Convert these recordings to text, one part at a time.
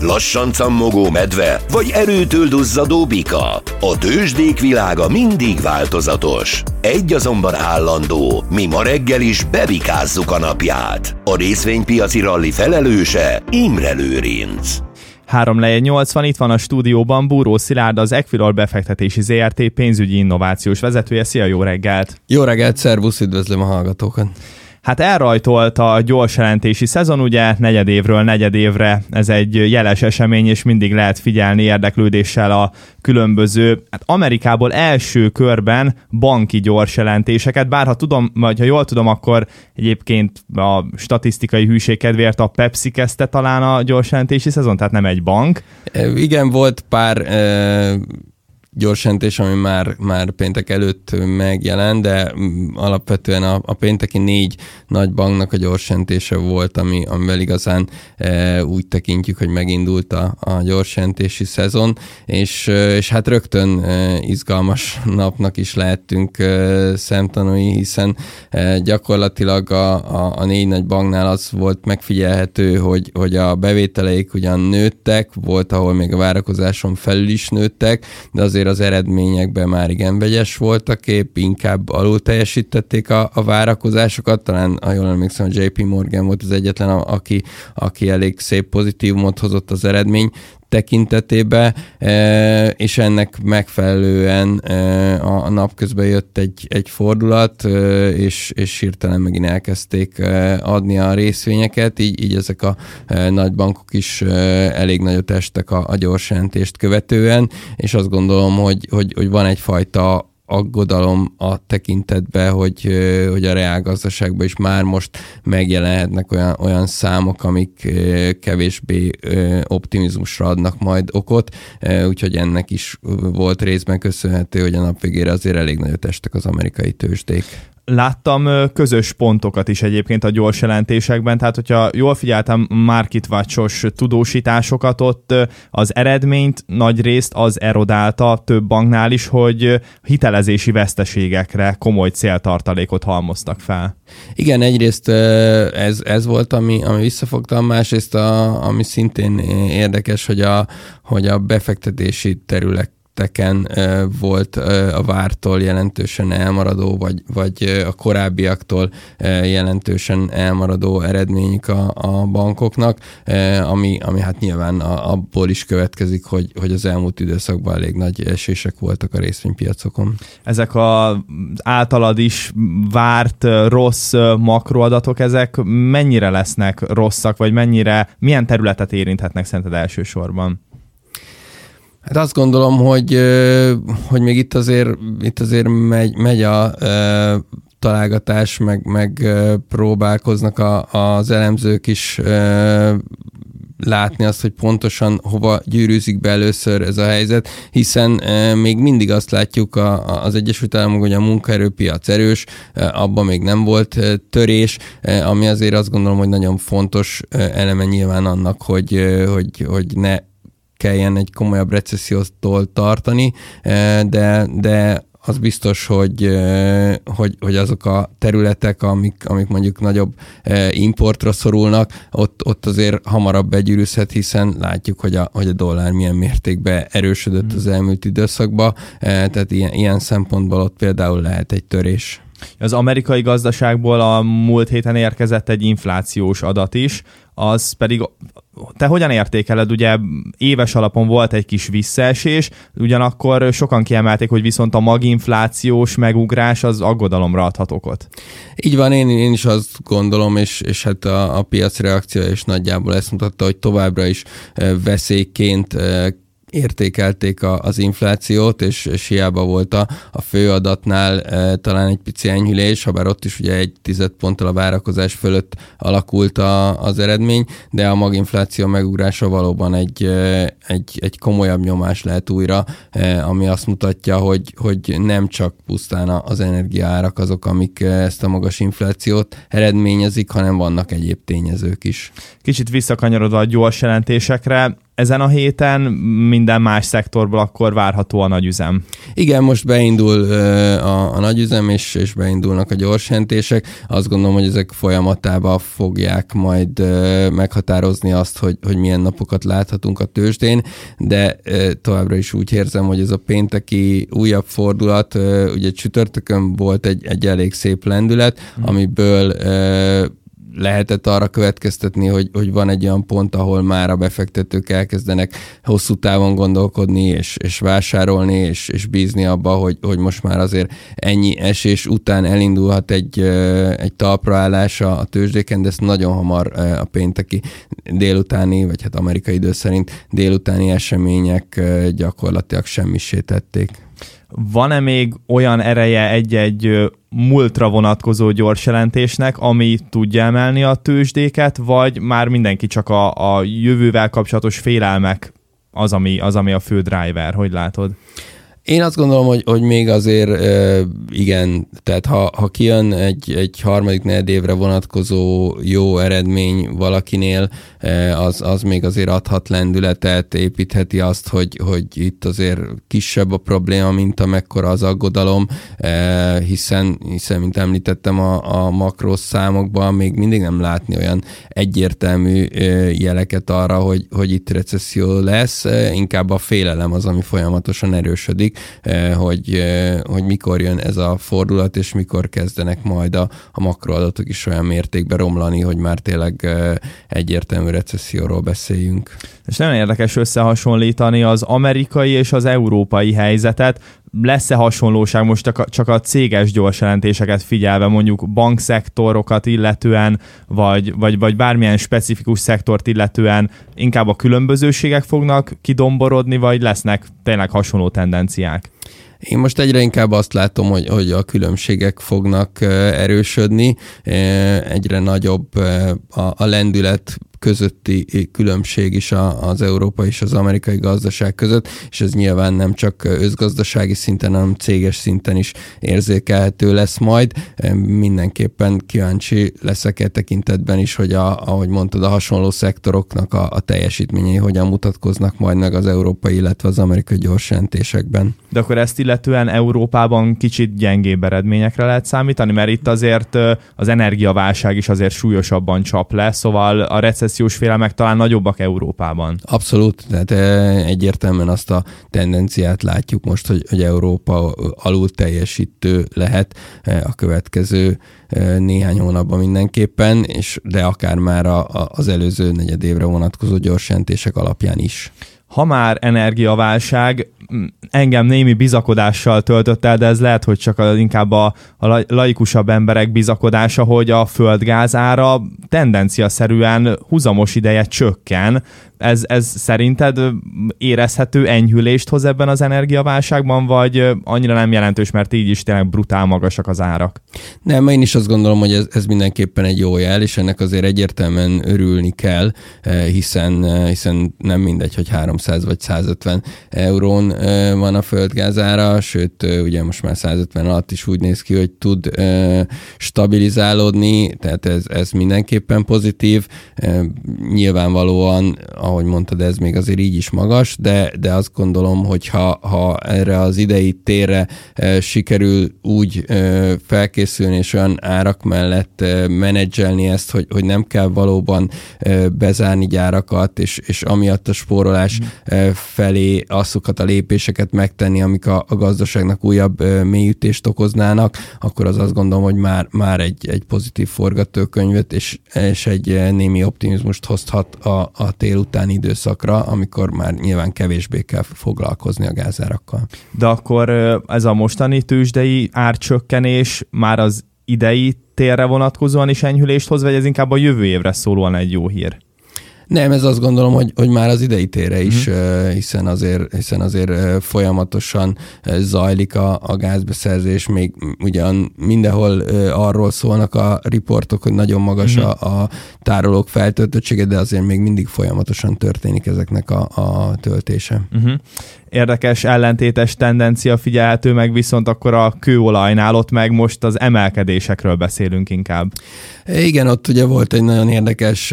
lassan cammogó medve, vagy erőtől duzzadó bika. A tőzsdék világa mindig változatos. Egy azonban állandó, mi ma reggel is bebikázzuk a napját. A részvénypiaci ralli felelőse Imre Lőrinc. 3 leje 80, itt van a stúdióban Búró Szilárd, az Equilor befektetési ZRT pénzügyi innovációs vezetője. Szia, jó reggelt! Jó reggelt, szervusz, üdvözlöm a hallgatókat! Hát elrajtolt a gyors jelentési szezon, ugye negyedévről negyedévre ez egy jeles esemény, és mindig lehet figyelni érdeklődéssel a különböző, hát Amerikából első körben banki gyors jelentéseket, bár ha tudom, vagy ha jól tudom, akkor egyébként a statisztikai hűség kedvéért a Pepsi kezdte talán a gyors jelentési szezon, tehát nem egy bank. Igen, volt pár gyorsjelentés, ami már, már péntek előtt megjelent, de alapvetően a, a pénteki négy nagy banknak a gyorsjelentése volt, ami, amivel igazán e, úgy tekintjük, hogy megindult a, a gyorsjelentési szezon, és, e, és hát rögtön e, izgalmas napnak is lehettünk e, szemtanúi, hiszen e, gyakorlatilag a, a, a négy nagy banknál az volt megfigyelhető, hogy, hogy a bevételeik ugyan nőttek, volt, ahol még a várakozáson felül is nőttek, de azért azért az eredményekben már igen vegyes volt a kép, inkább alul teljesítették a, a várakozásokat, talán, ha jól emlékszem, a JP Morgan volt az egyetlen, aki, aki elég szép pozitívumot hozott az eredmény tekintetébe, e, és ennek megfelelően e, a napközben jött egy, egy fordulat, e, és, és hirtelen megint elkezdték adni a részvényeket, így, így ezek a nagy bankok is elég nagyot estek a, a gyors követően, és azt gondolom, hogy, hogy, hogy van egyfajta aggodalom a tekintetbe, hogy, hogy a reálgazdaságban is már most megjelenhetnek olyan, olyan számok, amik kevésbé optimizmusra adnak majd okot, úgyhogy ennek is volt részben köszönhető, hogy a nap végére azért elég nagyot estek az amerikai tőzsdék. Láttam közös pontokat is egyébként a gyors jelentésekben, tehát hogyha jól figyeltem Market watch tudósításokat, ott az eredményt nagy részt az erodálta több banknál is, hogy hitelezési veszteségekre komoly céltartalékot halmoztak fel. Igen, egyrészt ez, ez volt, ami, ami visszafogtam, másrészt a, ami szintén érdekes, hogy a, hogy a befektetési terület területeken volt a vártól jelentősen elmaradó, vagy, vagy a korábbiaktól jelentősen elmaradó eredményük a, a bankoknak, ami, ami hát nyilván abból is következik, hogy, hogy az elmúlt időszakban elég nagy esések voltak a részvénypiacokon. Ezek az általad is várt rossz makroadatok, ezek mennyire lesznek rosszak, vagy mennyire, milyen területet érinthetnek szerinted elsősorban? Hát azt gondolom, hogy, hogy még itt azért, itt azért megy, megy a találgatás, meg, meg próbálkoznak a, az elemzők is látni azt, hogy pontosan hova gyűrűzik be először ez a helyzet, hiszen még mindig azt látjuk a, az Egyesült Államok, hogy a munkaerőpiac erős, e, abban még nem volt törés, ami azért azt gondolom, hogy nagyon fontos eleme nyilván annak, hogy, hogy, hogy ne kelljen egy komolyabb recessziótól tartani, eh, de, de az biztos, hogy, eh, hogy, hogy azok a területek, amik, amik mondjuk nagyobb eh, importra szorulnak, ott, ott azért hamarabb begyűrűzhet, hiszen látjuk, hogy a, hogy a dollár milyen mértékben erősödött mm. az elmúlt időszakban, tehát ilyen, ilyen szempontból ott például lehet egy törés. Az amerikai gazdaságból a múlt héten érkezett egy inflációs adat is, az pedig te hogyan értékeled? Ugye éves alapon volt egy kis visszaesés, ugyanakkor sokan kiemelték, hogy viszont a maginflációs megugrás az aggodalomra adhat okot. Így van, én, én is azt gondolom, és, és hát a, a piac reakció is nagyjából ezt mutatta, hogy továbbra is veszélyként értékelték a, az inflációt, és, és hiába volt a, a főadatnál e, talán egy pici enyhülés, ha bár ott is ugye egy tized ponttal a várakozás fölött alakult a, az eredmény, de a maginfláció megugrása valóban egy, e, egy, egy komolyabb nyomás lehet újra, e, ami azt mutatja, hogy, hogy nem csak pusztán az energiaárak azok, amik ezt a magas inflációt eredményezik, hanem vannak egyéb tényezők is. Kicsit visszakanyarodva a gyors jelentésekre, ezen a héten minden más szektorból akkor várható a nagyüzem. Igen, most beindul a, a nagyüzem, és, és beindulnak a gyorsentések. Azt gondolom, hogy ezek folyamatában fogják majd meghatározni azt, hogy, hogy milyen napokat láthatunk a tőzsdén, de továbbra is úgy érzem, hogy ez a pénteki újabb fordulat, ugye csütörtökön volt egy, egy elég szép lendület, mm. amiből lehetett arra következtetni, hogy, hogy van egy olyan pont, ahol már a befektetők elkezdenek hosszú távon gondolkodni, és, és vásárolni, és, és bízni abba, hogy, hogy most már azért ennyi esés után elindulhat egy, egy talpraállás a tőzsdéken, de ezt nagyon hamar a pénteki délutáni, vagy hát amerikai idő szerint délutáni események gyakorlatilag semmisé tették van-e még olyan ereje egy-egy múltra vonatkozó gyors jelentésnek, ami tudja emelni a tőzsdéket, vagy már mindenki csak a, a jövővel kapcsolatos félelmek az ami, az, ami a fő driver, hogy látod? Én azt gondolom, hogy, hogy még azért igen, tehát ha, ha kijön egy, egy harmadik negyed évre vonatkozó jó eredmény valakinél, az, az még azért adhat lendületet, építheti azt, hogy, hogy itt azért kisebb a probléma, mint amekkora az aggodalom, hiszen, hiszen mint említettem, a, a makros számokban még mindig nem látni olyan egyértelmű jeleket arra, hogy, hogy itt recesszió lesz, inkább a félelem az, ami folyamatosan erősödik, hogy, eh, hogy mikor jön ez a fordulat, és mikor kezdenek majd a, a makroadatok is olyan mértékben romlani, hogy már tényleg eh, egyértelmű recesszióról beszéljünk. És nagyon érdekes összehasonlítani az amerikai és az európai helyzetet. Lesz-e hasonlóság most csak a céges gyors jelentéseket figyelve, mondjuk bankszektorokat illetően, vagy, vagy, vagy bármilyen specifikus szektort illetően inkább a különbözőségek fognak kidomborodni, vagy lesznek tényleg hasonló tendenciák? Én most egyre inkább azt látom, hogy, hogy a különbségek fognak erősödni, egyre nagyobb a, a lendület közötti különbség is az európai és az amerikai gazdaság között, és ez nyilván nem csak özgazdasági szinten, hanem céges szinten is érzékelhető lesz majd. Mindenképpen kíváncsi leszek e tekintetben is, hogy a, ahogy mondtad, a hasonló szektoroknak a, a teljesítményei hogyan mutatkoznak majd meg az európai, illetve az amerikai gyorsjelentésekben. De akkor ezt illetően Európában kicsit gyengébb eredményekre lehet számítani, mert itt azért az energiaválság is azért súlyosabban csap le, szóval a recesszió recessziós félelmek talán nagyobbak Európában. Abszolút, tehát egyértelműen azt a tendenciát látjuk most, hogy, hogy Európa alul teljesítő lehet a következő néhány hónapban mindenképpen, és de akár már a, a, az előző negyed évre vonatkozó gyorsjelentések alapján is. Ha már energiaválság, engem némi bizakodással töltött el, de ez lehet, hogy csak a, inkább a, a laikusabb emberek bizakodása, hogy a földgáz ára tendenciaszerűen húzamos ideje csökken, ez, ez szerinted érezhető enyhülést hoz ebben az energiaválságban, vagy annyira nem jelentős, mert így is tényleg brutál magasak az árak? Nem, én is azt gondolom, hogy ez, ez mindenképpen egy jó jel, és ennek azért egyértelműen örülni kell, hiszen, hiszen nem mindegy, hogy 300 vagy 150 eurón van a földgázára, sőt, ugye most már 150 alatt is úgy néz ki, hogy tud stabilizálódni, tehát ez, ez mindenképpen pozitív. Nyilvánvalóan ahogy mondtad, ez még azért így is magas, de, de azt gondolom, hogy ha, ha erre az idei térre e, sikerül úgy e, felkészülni és olyan árak mellett e, menedzselni ezt, hogy, hogy nem kell valóban e, bezárni gyárakat, és, és amiatt a spórolás mm. e, felé azokat a lépéseket megtenni, amik a, a gazdaságnak újabb e, mélyütést okoznának, akkor az azt gondolom, hogy már, már egy, egy pozitív forgatókönyvet és, és egy e, némi optimizmust hozhat a, a tél után utáni időszakra, amikor már nyilván kevésbé kell foglalkozni a gázárakkal. De akkor ez a mostani tőzsdei árcsökkenés már az idei térre vonatkozóan is enyhülést hoz, vagy ez inkább a jövő évre szólóan egy jó hír? Nem, ez azt gondolom, hogy, hogy már az idei tére is, uh-huh. hiszen azért, hiszen azért folyamatosan zajlik a, a gázbeszerzés, még ugyan mindenhol arról szólnak a riportok, hogy nagyon magas uh-huh. a, a tárolók feltöltöttsége, de azért még mindig folyamatosan történik ezeknek a, a töltése. Uh-huh érdekes ellentétes tendencia figyelhető meg, viszont akkor a kőolajnál ott meg most az emelkedésekről beszélünk inkább. Igen, ott ugye volt egy nagyon érdekes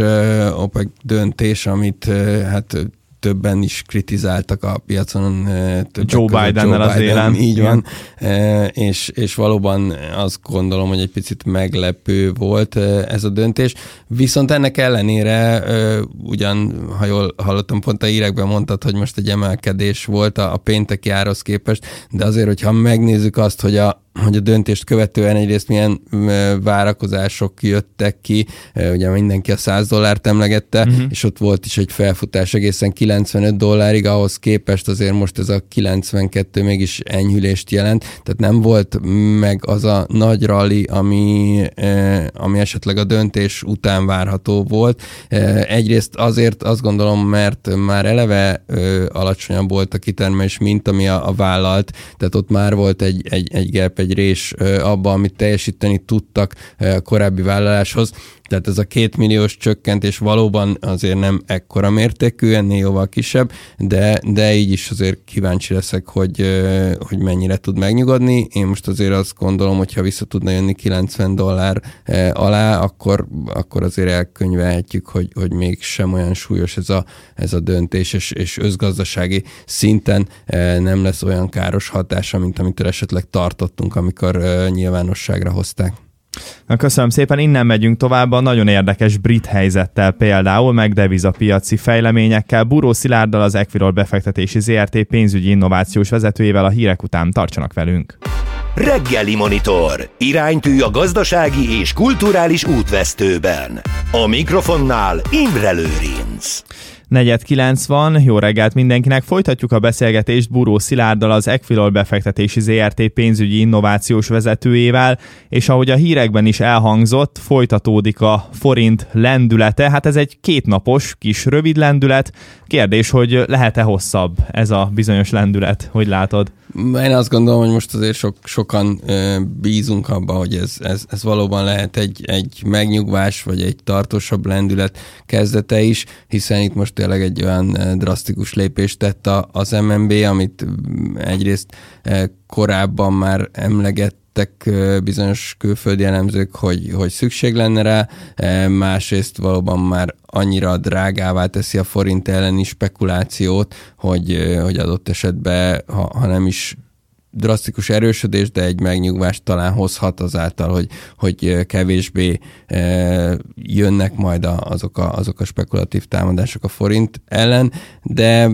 OPEC döntés, amit hát többen is kritizáltak a piacon. Joe Biden-nel az élen. Így van, és, és valóban azt gondolom, hogy egy picit meglepő volt ez a döntés. Viszont ennek ellenére, ugyan, ha jól hallottam, pont a írekben mondtad, hogy most egy emelkedés volt a, a pénteki árhoz képest, de azért, hogyha megnézzük azt, hogy a, hogy a döntést követően egyrészt milyen várakozások jöttek ki, ugye mindenki a 100 dollárt emlegette, uh-huh. és ott volt is egy felfutás egészen 95 dollárig, ahhoz képest azért most ez a 92 mégis enyhülést jelent, tehát nem volt meg az a nagy rally, ami, ami esetleg a döntés után várható volt. Egyrészt azért azt gondolom, mert már eleve alacsonyabb volt a kitermelés, mint ami a, a vállalt, tehát ott már volt egy, egy, egy gap, egy rés abba, amit teljesíteni tudtak korábbi vállaláshoz. Tehát ez a két milliós csökkentés valóban azért nem ekkora mértékű, ennél jóval kisebb, de, de így is azért kíváncsi leszek, hogy, hogy mennyire tud megnyugodni. Én most azért azt gondolom, hogy ha vissza tudna jönni 90 dollár alá, akkor, akkor azért elkönyvelhetjük, hogy, hogy még sem olyan súlyos ez a, ez a döntés, és, és özgazdasági szinten nem lesz olyan káros hatása, mint amit esetleg tartottunk, amikor nyilvánosságra hozták. Na, köszönöm szépen, innen megyünk tovább a nagyon érdekes brit helyzettel például, meg devizapiaci fejleményekkel. Buró Szilárddal az Equirol befektetési ZRT pénzügyi innovációs vezetőjével a hírek után tartsanak velünk. Reggeli Monitor. Iránytű a gazdasági és kulturális útvesztőben. A mikrofonnál Imre Lőrinc negyed kilenc van, jó reggelt mindenkinek. Folytatjuk a beszélgetést Buró Szilárddal, az Equilol befektetési ZRT pénzügyi innovációs vezetőjével, és ahogy a hírekben is elhangzott, folytatódik a forint lendülete. Hát ez egy kétnapos, kis rövid lendület. Kérdés, hogy lehet-e hosszabb ez a bizonyos lendület? Hogy látod? Én azt gondolom, hogy most azért sok, sokan bízunk abba, hogy ez, ez, ez valóban lehet egy, egy megnyugvás, vagy egy tartósabb lendület kezdete is, hiszen itt most tényleg egy olyan drasztikus lépést tett az MNB, amit egyrészt korábban már emlegett bizonyos külföldi elemzők, hogy, hogy szükség lenne rá, másrészt valóban már annyira drágává teszi a forint elleni spekulációt, hogy, hogy adott esetben, ha, ha nem is drasztikus erősödés, de egy megnyugvást talán hozhat azáltal, hogy, hogy kevésbé jönnek majd azok a, azok a spekulatív támadások a forint ellen, de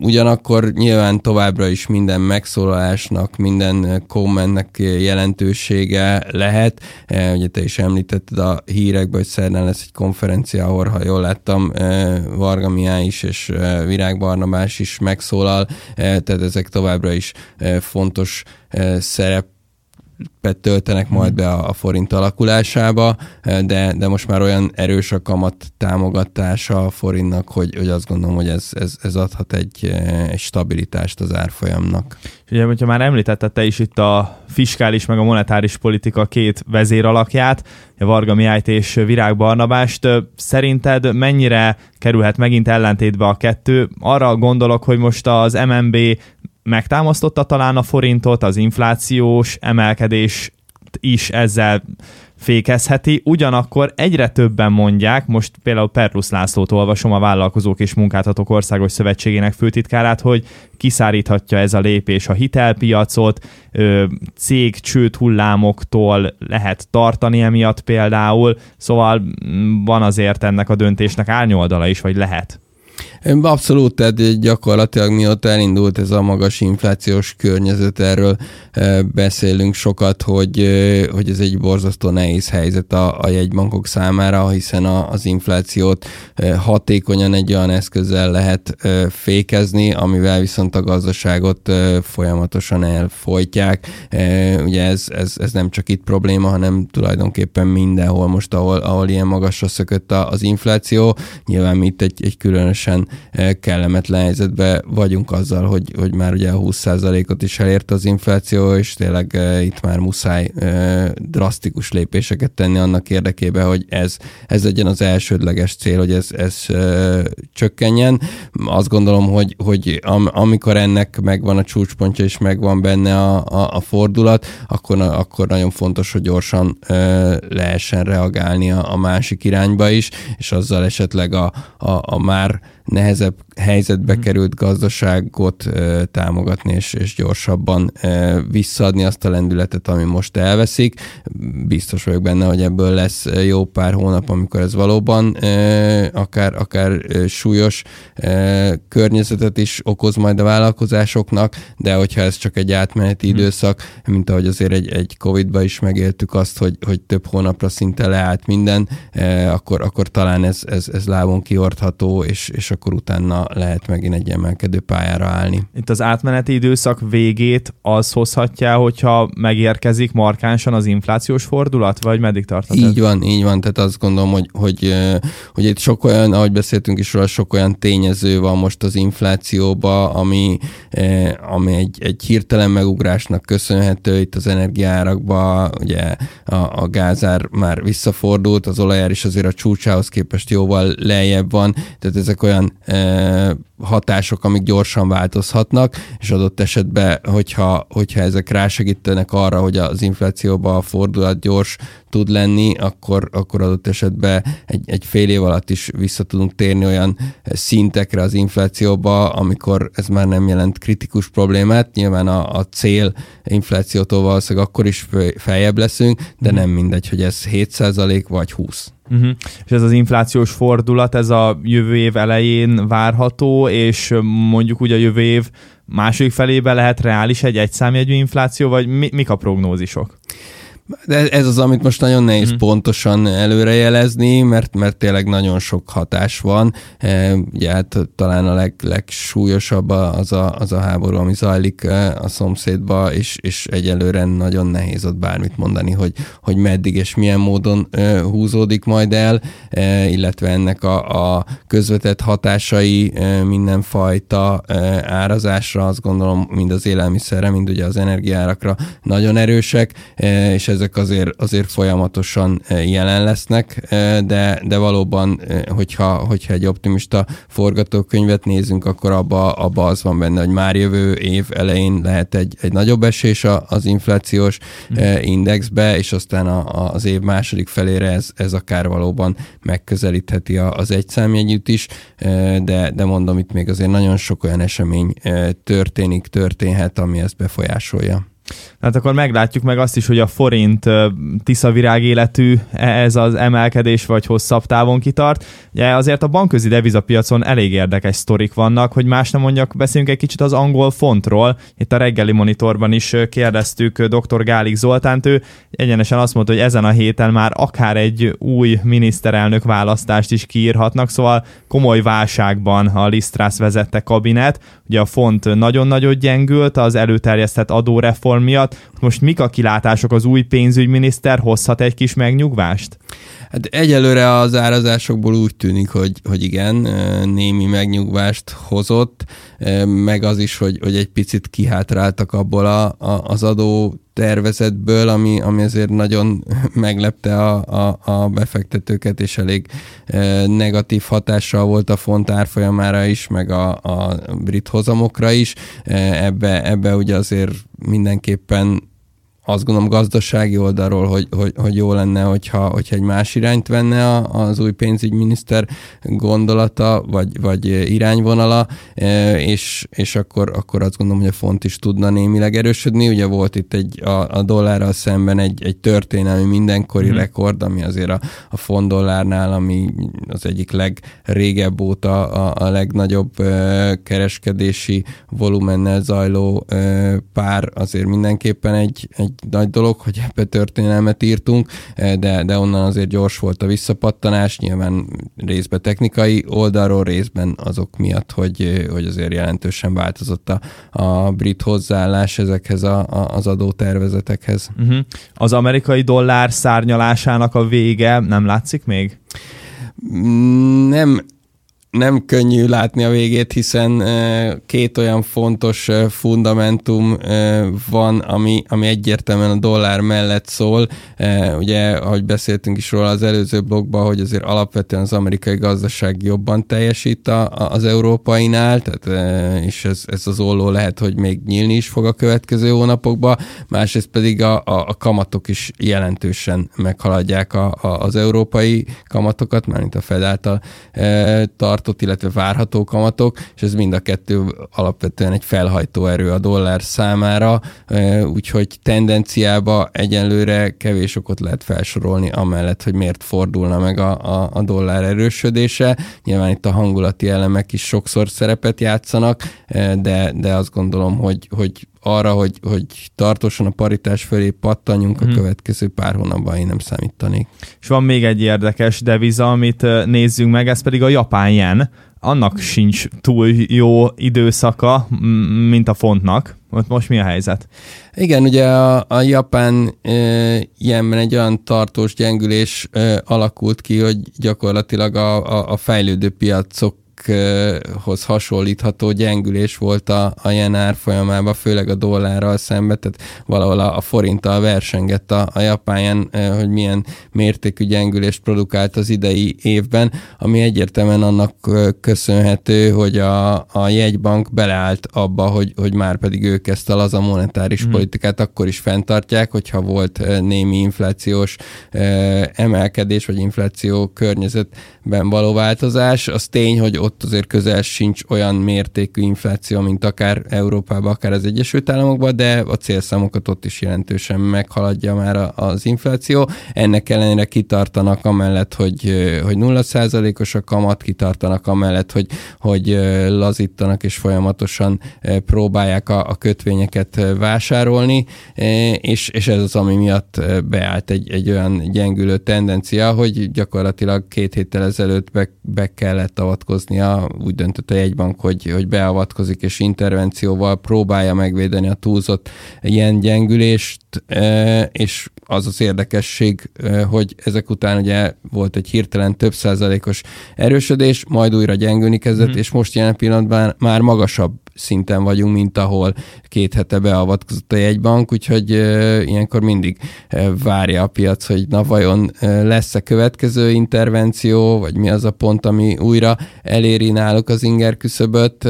Ugyanakkor nyilván továbbra is minden megszólalásnak, minden kommentnek jelentősége lehet. Ugye te is említetted a hírekben, hogy szerdán lesz egy konferencia, ahol, ha jól láttam, Varga Miá is és Virág Barnabás is megszólal, tehát ezek továbbra is fontos szerep töltenek majd be a, a forint alakulásába, de, de most már olyan erős a kamat támogatása a forintnak, hogy, hogy azt gondolom, hogy ez, ez, ez adhat egy, egy stabilitást az árfolyamnak. Ugye, hogyha már említetted te is itt a fiskális meg a monetáris politika két vezéralakját, Varga Mihályt és Virág Barnabást, szerinted mennyire kerülhet megint ellentétbe a kettő? Arra gondolok, hogy most az MNB megtámasztotta talán a forintot, az inflációs emelkedés is ezzel fékezheti, ugyanakkor egyre többen mondják, most például Perlusz Lászlót olvasom, a Vállalkozók és Munkáltatók Országos Szövetségének főtitkárát, hogy kiszáríthatja ez a lépés a hitelpiacot, cég csőd hullámoktól lehet tartani emiatt például, szóval van azért ennek a döntésnek árnyoldala is, vagy lehet. Abszolút, tehát gyakorlatilag mióta elindult ez a magas inflációs környezet, erről e, beszélünk sokat, hogy, e, hogy ez egy borzasztó nehéz helyzet a, a jegybankok számára, hiszen a, az inflációt e, hatékonyan egy olyan eszközzel lehet fékezni, amivel viszont a gazdaságot folyamatosan elfolytják. Ugye ez, ez, ez nem csak itt probléma, hanem tulajdonképpen mindenhol most, ahol, ahol ilyen magasra szökött az infláció. Nyilván mi itt egy, egy különösen kellemetlen helyzetben vagyunk azzal, hogy, hogy már ugye a 20%-ot is elért az infláció, és tényleg uh, itt már muszáj uh, drasztikus lépéseket tenni annak érdekében, hogy ez, ez legyen az elsődleges cél, hogy ez, ez csökkenjen. azt gondolom, hogy, hogy am, amikor ennek megvan a csúcspontja és megvan benne a, a, a fordulat, akkor, akkor nagyon fontos, hogy gyorsan ö, lehessen reagálni a, a másik irányba is, és azzal esetleg a, a, a már nehezebb helyzetbe mm. került gazdaságot e, támogatni, és, és gyorsabban e, visszaadni azt a lendületet, ami most elveszik. Biztos vagyok benne, hogy ebből lesz jó pár hónap, amikor ez valóban e, akár, akár súlyos e, környezetet is okoz majd a vállalkozásoknak, de hogyha ez csak egy átmeneti mm. időszak, mint ahogy azért egy, egy Covid-ba is megéltük azt, hogy, hogy több hónapra szinte leállt minden, e, akkor, akkor talán ez, ez, ez lábon kiordható, és, és akkor utána lehet megint egy emelkedő pályára állni. Itt az átmeneti időszak végét az hozhatja, hogyha megérkezik markánsan az inflációs fordulat, vagy meddig tarthat? Így van, így van. Tehát azt gondolom, hogy, hogy, hogy itt sok olyan, ahogy beszéltünk is róla, sok olyan tényező van most az inflációba, ami, ami egy, egy hirtelen megugrásnak köszönhető itt az energiárakba, ugye a, a gázár már visszafordult, az olajár is azért a csúcsához képest jóval lejjebb van, tehát ezek olyan hatások, amik gyorsan változhatnak, és adott esetben, hogyha, hogyha ezek rásegítenek arra, hogy az inflációba a fordulat gyors tud lenni, akkor, akkor adott esetben egy, egy fél év alatt is vissza tudunk térni olyan szintekre az inflációba, amikor ez már nem jelent kritikus problémát. Nyilván a, a cél inflációtól valószínűleg akkor is feljebb leszünk, de mhm. nem mindegy, hogy ez 7% vagy 20. Uh-huh. És ez az inflációs fordulat, ez a jövő év elején várható, és mondjuk úgy a jövő év második felébe lehet reális egy egyszámjegyű infláció, vagy mi, mik a prognózisok? De ez az, amit most nagyon nehéz mm. pontosan előrejelezni, mert, mert tényleg nagyon sok hatás van. E, ugye hát talán a leg, legsúlyosabb az a, az a háború, ami zajlik e, a szomszédba, és, és egyelőre nagyon nehéz ott bármit mondani, hogy, hogy meddig és milyen módon e, húzódik majd el, illetve ennek a, a közvetett hatásai mindenfajta árazásra, azt gondolom mind az élelmiszerre, mind ugye az energiárakra nagyon erősek, és ez ezek azért, azért folyamatosan e, jelen lesznek, e, de, de valóban, e, hogyha, hogyha egy optimista forgatókönyvet nézünk, akkor abba, abba az van benne, hogy már jövő év elején lehet egy, egy nagyobb esés az inflációs mm. indexbe, és aztán a, az év második felére ez, ez akár valóban megközelítheti az egyszámjegyűt is, de, de mondom, itt még azért nagyon sok olyan esemény történik, történhet, ami ezt befolyásolja. Hát akkor meglátjuk meg azt is, hogy a forint tiszavirág életű e, ez az emelkedés, vagy hosszabb távon kitart. Ugye azért a bankközi devizapiacon elég érdekes sztorik vannak, hogy más nem mondjak, beszéljünk egy kicsit az angol fontról. Itt a reggeli monitorban is kérdeztük dr. Gálik Zoltánt, ő egyenesen azt mondta, hogy ezen a héten már akár egy új miniszterelnök választást is kiírhatnak, szóval komoly válságban a Lisztrász vezette kabinet. Ugye a font nagyon-nagyon gyengült az előterjesztett adóreform miatt, most mik a kilátások az új pénzügyminiszter hozhat egy kis megnyugvást? Hát egyelőre az árazásokból úgy tűnik, hogy, hogy igen, némi megnyugvást hozott, meg az is, hogy, hogy egy picit kihátráltak abból a, a, az adó tervezetből, ami, ami azért nagyon meglepte a, a, a befektetőket, és elég negatív hatással volt a font árfolyamára is, meg a, a brit hozamokra is. Ebbe, ebbe ugye azért mindenképpen azt gondolom gazdasági oldalról, hogy, hogy, hogy jó lenne, hogyha, hogyha egy más irányt venne az új pénzügyminiszter gondolata, vagy, vagy irányvonala, e, és, és akkor, akkor azt gondolom, hogy a font is tudna némileg erősödni. Ugye volt itt egy, a, a dollárral szemben egy, egy történelmi mindenkori mm. rekord, ami azért a, a font dollárnál, ami az egyik legrégebb óta a, a legnagyobb e, kereskedési volumennel zajló e, pár, azért mindenképpen egy, egy nagy dolog, hogy ebbe történelmet írtunk, eh, de, de onnan azért gyors volt a visszapattanás, nyilván részben technikai oldalról, részben azok miatt, hogy, hogy azért jelentősen változott a, a brit hozzáállás ezekhez a, a, az adótervezetekhez. Uh-huh. Az amerikai dollár szárnyalásának a vége nem látszik még? Mm, nem nem könnyű látni a végét, hiszen két olyan fontos fundamentum van, ami, ami egyértelműen a dollár mellett szól. Ugye, ahogy beszéltünk is róla az előző blogban, hogy azért alapvetően az amerikai gazdaság jobban teljesít a, az európainál, tehát, és ez, ez az olló lehet, hogy még nyílni is fog a következő hónapokban, másrészt pedig a, a, a kamatok is jelentősen meghaladják a, a, az európai kamatokat, mármint a Fed által tart tartott, illetve várható kamatok, és ez mind a kettő alapvetően egy felhajtó erő a dollár számára, úgyhogy tendenciába egyenlőre kevés okot lehet felsorolni, amellett, hogy miért fordulna meg a, a, a dollár erősödése. Nyilván itt a hangulati elemek is sokszor szerepet játszanak, de, de azt gondolom, hogy, hogy arra, hogy, hogy tartósan a paritás fölé pattanjunk hmm. a mhm. következő pár hónapban, én nem számítanék. És van még egy érdekes deviza, amit nézzünk meg, ez pedig a japán yen. Annak sincs túl jó időszaka, mint a fontnak. Ott most mi a helyzet? Igen, ugye a, a japán e, ilyenben egy olyan tartós gyengülés e, alakult ki, hogy gyakorlatilag a, a, a fejlődő piacok hoz hasonlítható gyengülés volt a, a jen árfolyamában, főleg a dollárral szemben, tehát valahol a, a forinttal versengett a, a japán jen, hogy milyen mértékű gyengülést produkált az idei évben, ami egyértelműen annak köszönhető, hogy a, a jegybank beleállt abba, hogy, hogy már pedig ők ezt a laza monetáris hmm. politikát akkor is fenntartják, hogyha volt némi inflációs emelkedés, vagy infláció környezetben való változás. Az tény, hogy ott azért közel sincs olyan mértékű infláció, mint akár Európában, akár az Egyesült Államokban, de a célszámokat ott is jelentősen meghaladja már az infláció. Ennek ellenére kitartanak amellett, hogy, hogy 0%-os a kamat, kitartanak amellett, hogy, hogy lazítanak és folyamatosan próbálják a, a kötvényeket vásárolni, és, és ez az, ami miatt beállt egy, egy olyan gyengülő tendencia, hogy gyakorlatilag két héttel ezelőtt be, be kellett avatkozni a, úgy döntött a jegybank, hogy, hogy beavatkozik és intervencióval próbálja megvédeni a túlzott ilyen gyengülést, e, és az az érdekesség, e, hogy ezek után ugye volt egy hirtelen több százalékos erősödés, majd újra gyengülni kezdett, mm. és most jelen pillanatban már magasabb szinten vagyunk, mint ahol két hete beavatkozott a jegybank, úgyhogy ilyenkor mindig várja a piac, hogy na vajon lesz-e következő intervenció, vagy mi az a pont, ami újra eléri náluk az inger küszöböt.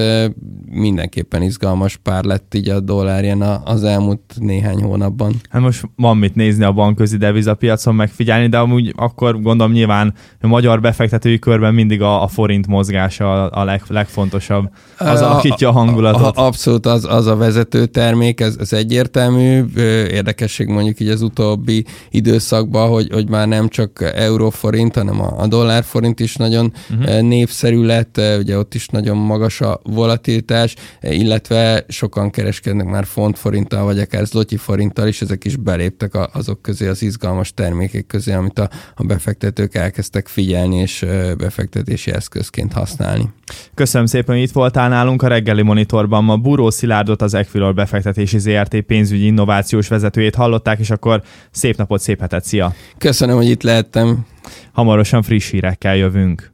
Mindenképpen izgalmas pár lett így a dollárján az elmúlt néhány hónapban. Hát most van mit nézni a bankközi devizapiacon, megfigyelni, de amúgy akkor gondolom nyilván a magyar befektetői körben mindig a, a forint mozgása a, a leg, legfontosabb. Az a, alakítja a hangot hangulatot. A, abszolút az, az a vezető termék, ez, ez egyértelmű. Érdekesség mondjuk így az utóbbi időszakban, hogy, hogy már nem csak euróforint, hanem a, a dollárforint is nagyon uh-huh. népszerű lett, ugye ott is nagyon magas a volatilitás, illetve sokan kereskednek már fontforinttal, vagy akár zloty forinttal is, ezek is beléptek azok közé, az izgalmas termékek közé, amit a, a befektetők elkezdtek figyelni és befektetési eszközként használni. Köszönöm szépen, hogy itt voltál nálunk a reggeli monitor monitorban ma Buró Szilárdot, az Equilor befektetési ZRT pénzügyi innovációs vezetőjét hallották, és akkor szép napot, szép hetet, szia! Köszönöm, hogy itt lehettem. Hamarosan friss hírekkel jövünk.